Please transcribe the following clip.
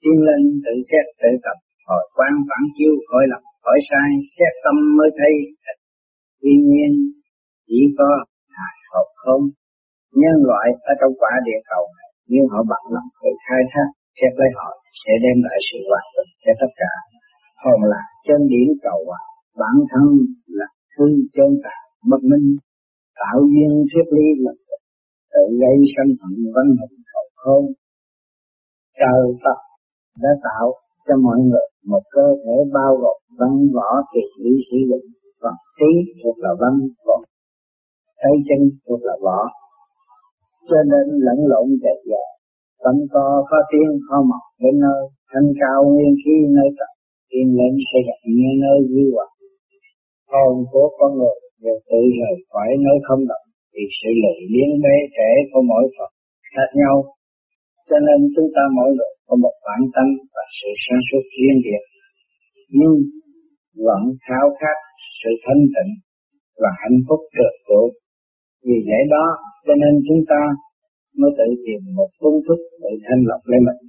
tiến lên tự xét tự tập, hồi quan phản chiếu khỏi lập khỏi sai, xét tâm mới thấy. Tuy nhiên, chỉ có hài học không? Nhân loại ở trong quả địa cầu này, nếu họ bằng lòng tự khai thác, xét lấy họ sẽ đem lại sự hòa bình cho tất cả. Hồn là chân điển cầu hòa, bản thân là thương chân tạo bất minh, tạo duyên thuyết lý lập tự gây sanh hận văn hùng cầu không? Trời Phật đã tạo cho mọi người một cơ thể bao gồm văn võ, kỳ lý sử dụng vật trí thuộc là văn còn thấy chân thuộc là võ. Cho nên lẫn lộn chạy dò tâm co có tiếng khó mọc đến nơi, thanh cao nguyên khí, nơi tập tiên lên sẽ gặp nghe nơi dư hòa hồn của con người đều tự rời khỏi nơi không động, thì sự lười biếng bế trẻ của mỗi Phật khác nhau cho nên chúng ta mỗi người có một bản tâm và sự sáng suốt riêng biệt. Nhưng vẫn khao khát sự thanh tịnh và hạnh phúc tuyệt của vì lẽ đó, cho nên chúng ta mới tự tìm một phương thức để thanh lọc lấy mình.